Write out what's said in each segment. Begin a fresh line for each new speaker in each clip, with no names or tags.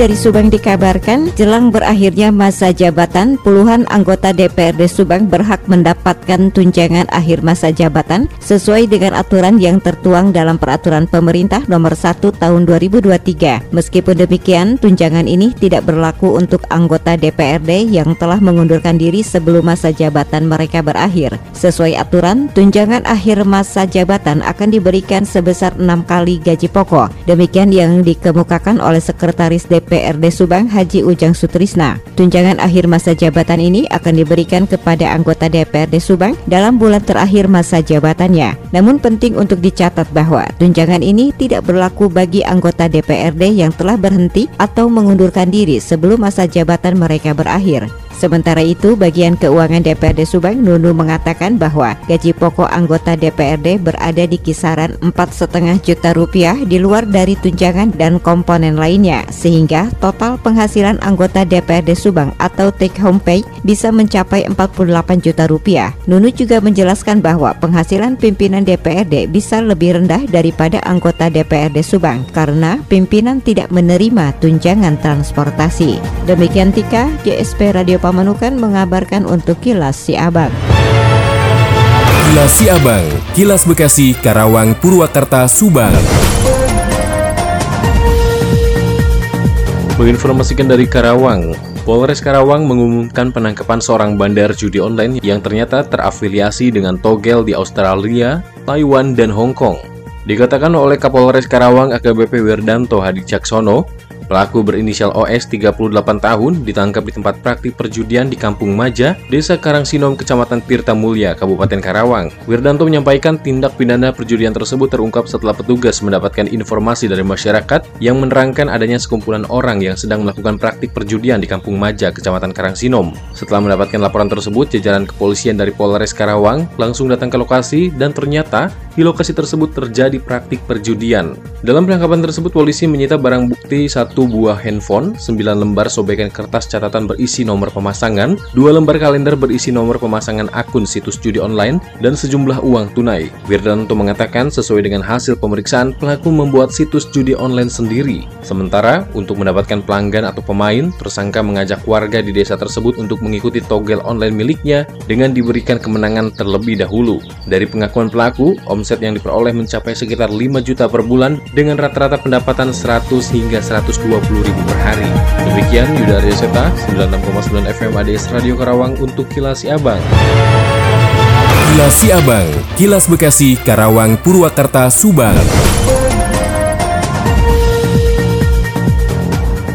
Dari Subang dikabarkan, jelang berakhirnya masa jabatan, puluhan anggota DPRD Subang berhak mendapatkan tunjangan akhir masa jabatan sesuai dengan aturan yang tertuang dalam peraturan pemerintah nomor 1 tahun 2023. Meskipun demikian, tunjangan ini tidak berlaku untuk anggota DPRD yang telah mengundurkan diri sebelum masa jabatan mereka berakhir. Sesuai aturan, tunjangan akhir masa jabatan akan diberikan sebesar enam kali gaji pokok. Demikian yang dikemukakan oleh Sekretaris DPRD DPRD Subang Haji Ujang Sutrisna. Tunjangan akhir masa jabatan ini akan diberikan kepada anggota DPRD Subang dalam bulan terakhir masa jabatannya. Namun penting untuk dicatat bahwa tunjangan ini tidak berlaku bagi anggota DPRD yang telah berhenti atau mengundurkan diri sebelum masa jabatan mereka berakhir. Sementara itu, bagian keuangan DPRD Subang Nunu mengatakan bahwa gaji pokok anggota DPRD berada di kisaran 4,5 juta rupiah di luar dari tunjangan dan komponen lainnya, sehingga total penghasilan anggota DPRD Subang atau take home pay bisa mencapai 48 juta rupiah. Nunu juga menjelaskan bahwa penghasilan pimpinan DPRD bisa lebih rendah daripada anggota DPRD Subang karena pimpinan tidak menerima tunjangan transportasi. Demikian Tika, GSP Radio Pamanukan mengabarkan untuk Kilas Siabang.
Kilas Siabang, Kilas Bekasi, Karawang, Purwakarta, Subang.
Menginformasikan dari Karawang, Polres Karawang mengumumkan penangkapan seorang bandar judi online yang ternyata terafiliasi dengan togel di Australia, Taiwan, dan Hong Kong. Dikatakan oleh Kapolres Karawang AKBP Werdanto Hadi Caksono, Pelaku berinisial OS 38 tahun ditangkap di tempat praktik perjudian di Kampung Maja, Desa Karangsinom, Kecamatan Tirta Mulia, Kabupaten Karawang. Wirdanto menyampaikan tindak pidana perjudian tersebut terungkap setelah petugas mendapatkan informasi dari masyarakat yang menerangkan adanya sekumpulan orang yang sedang melakukan praktik perjudian di Kampung Maja, Kecamatan Karangsinom. Setelah mendapatkan laporan tersebut, jajaran kepolisian dari Polres Karawang langsung datang ke lokasi dan ternyata di lokasi tersebut terjadi praktik perjudian. Dalam penangkapan tersebut, polisi menyita barang bukti satu buah handphone, 9 lembar sobekan kertas catatan berisi nomor pemasangan, dua lembar kalender berisi nomor pemasangan akun situs judi online, dan sejumlah uang tunai. Wirdanto mengatakan sesuai dengan hasil pemeriksaan, pelaku membuat situs judi online sendiri. Sementara, untuk mendapatkan pelanggan atau pemain, tersangka mengajak warga di desa tersebut untuk mengikuti togel online miliknya dengan diberikan kemenangan terlebih dahulu. Dari pengakuan pelaku, omset yang diperoleh mencapai sekitar 5 juta per bulan dengan rata-rata pendapatan 100 hingga 120 ribu per hari. Demikian Yuda Arya Seta, 96,9 FM ADS Radio Karawang untuk Kilas Abang.
Kilas Abang, Kilas Bekasi, Karawang, Purwakarta, Subang.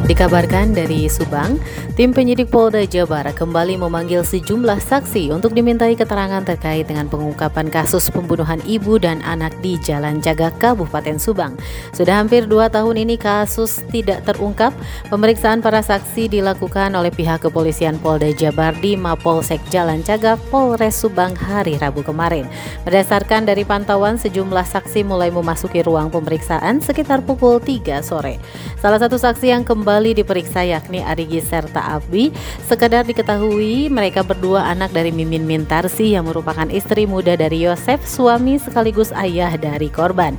Dikabarkan dari Subang, tim penyidik Polda Jabar kembali memanggil sejumlah saksi untuk dimintai keterangan terkait dengan pengungkapan kasus pembunuhan ibu dan anak di Jalan Jaga Kabupaten Subang. Sudah hampir dua tahun ini kasus tidak terungkap. Pemeriksaan para saksi dilakukan oleh pihak kepolisian Polda Jabar di Mapolsek Jalan Jaga Polres Subang hari Rabu kemarin. Berdasarkan dari pantauan, sejumlah saksi mulai memasuki ruang pemeriksaan sekitar pukul 3 sore. Salah satu saksi yang kembali diperiksa yakni Arigi serta Abi. Sekedar diketahui mereka berdua anak dari Mimin Mintarsi yang merupakan istri muda dari Yosef, suami sekaligus ayah dari korban.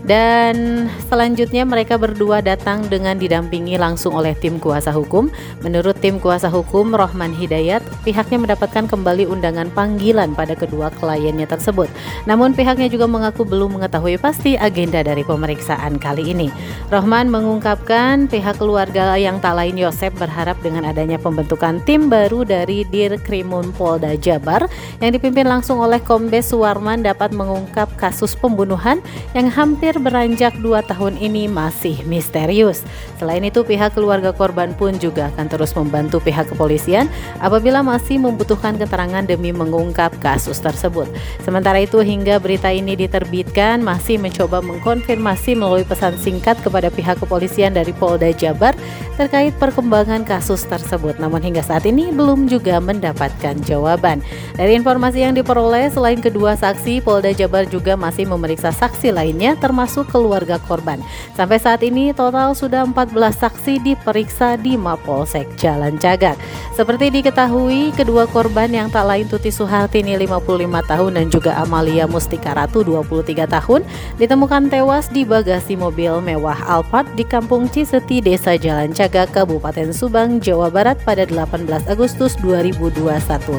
Dan selanjutnya mereka berdua datang dengan didampingi langsung oleh tim kuasa hukum. Menurut tim kuasa hukum Rohman Hidayat, pihaknya mendapatkan kembali undangan panggilan pada kedua kliennya tersebut. Namun pihaknya juga mengaku belum mengetahui pasti agenda dari pemeriksaan kali ini. Rohman mengungkapkan pihak keluarga yang tak lain Yosep berharap dengan adanya pembentukan tim baru dari Dirkrimun Polda Jabar yang dipimpin langsung oleh Kombes Suwarman dapat mengungkap kasus pembunuhan yang hampir hampir beranjak dua tahun ini masih misterius. Selain itu, pihak keluarga korban pun juga akan terus membantu pihak kepolisian apabila masih membutuhkan keterangan demi mengungkap kasus tersebut. Sementara itu, hingga berita ini diterbitkan, masih mencoba mengkonfirmasi melalui pesan singkat kepada pihak kepolisian dari Polda Jabar terkait perkembangan kasus tersebut. Namun hingga saat ini belum juga mendapatkan jawaban. Dari informasi yang diperoleh, selain kedua saksi, Polda Jabar juga masih memeriksa saksi lainnya termasuk termasuk keluarga korban. Sampai saat ini total sudah 14 saksi diperiksa di Mapolsek Jalan Cagak. Seperti diketahui, kedua korban yang tak lain Tuti Suhartini 55 tahun dan juga Amalia Mustika Ratu 23 tahun ditemukan tewas di bagasi mobil mewah Alphard di Kampung Ciseti, Desa Jalan Cagak, Kabupaten Subang, Jawa Barat pada 18 Agustus 2021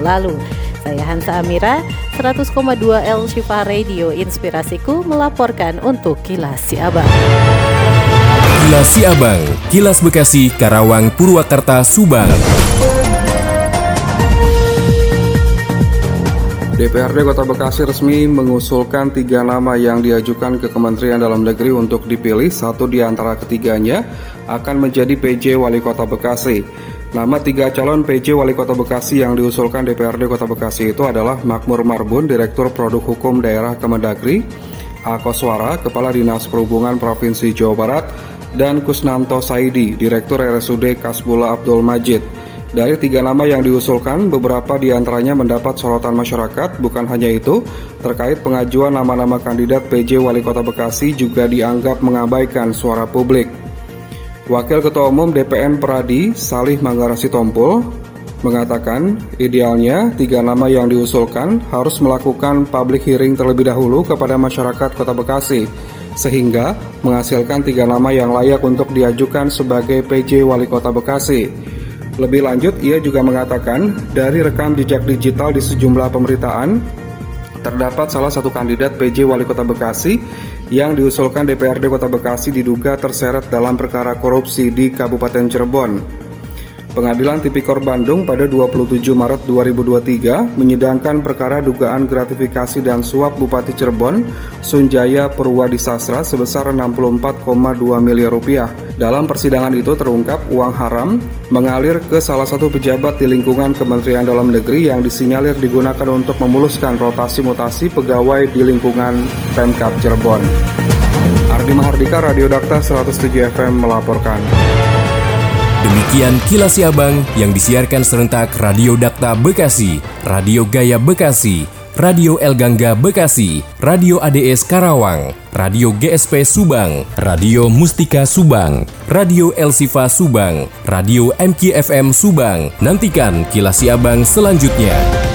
lalu. Saya Hansa Amira, 100,2 L Shifa Radio Inspirasiku melaporkan untuk Kilas Siabang.
Kilas Siabang, Kilas Bekasi, Karawang, Purwakarta, Subang.
DPRD Kota Bekasi resmi mengusulkan tiga nama yang diajukan ke Kementerian Dalam Negeri untuk dipilih. Satu di antara ketiganya akan menjadi PJ Wali Kota Bekasi. Nama tiga calon PJ Wali Kota Bekasi yang diusulkan DPRD Kota Bekasi itu adalah Makmur Marbun, Direktur Produk Hukum Daerah Kemendagri, Akoswara, Kepala Dinas Perhubungan Provinsi Jawa Barat, dan Kusnanto Saidi, Direktur RSUD Kasbula Abdul Majid. Dari tiga nama yang diusulkan, beberapa di antaranya mendapat sorotan masyarakat. Bukan hanya itu, terkait pengajuan nama-nama kandidat PJ Wali Kota Bekasi juga dianggap mengabaikan suara publik. Wakil Ketua Umum DPN Peradi, Salih Manggarasi Tompul, mengatakan idealnya tiga nama yang diusulkan harus melakukan public hearing terlebih dahulu kepada masyarakat Kota Bekasi sehingga menghasilkan tiga nama yang layak untuk diajukan sebagai PJ Wali Kota Bekasi. Lebih lanjut, ia juga mengatakan dari rekam jejak digital di sejumlah pemberitaan, terdapat salah satu kandidat PJ Wali Kota Bekasi yang diusulkan DPRD Kota Bekasi diduga terseret dalam perkara korupsi di Kabupaten Cirebon. Pengadilan Tipikor Bandung pada 27 Maret 2023 menyidangkan perkara dugaan gratifikasi dan suap Bupati Cirebon, Sunjaya Purwadisasra sebesar 64,2 miliar rupiah. Dalam persidangan itu terungkap uang haram mengalir ke salah satu pejabat di lingkungan Kementerian Dalam Negeri yang disinyalir digunakan untuk memuluskan rotasi mutasi pegawai di lingkungan Pemkap Cirebon. Ardi Mahardika, Radio Dakta 107 FM melaporkan.
Demikian kilas Siabang yang disiarkan serentak Radio Dakta Bekasi, Radio Gaya Bekasi, Radio El Gangga Bekasi, Radio ADS Karawang, Radio GSP Subang, Radio Mustika Subang, Radio El Sifa Subang, Radio MKFM Subang. Nantikan kilas Siabang selanjutnya.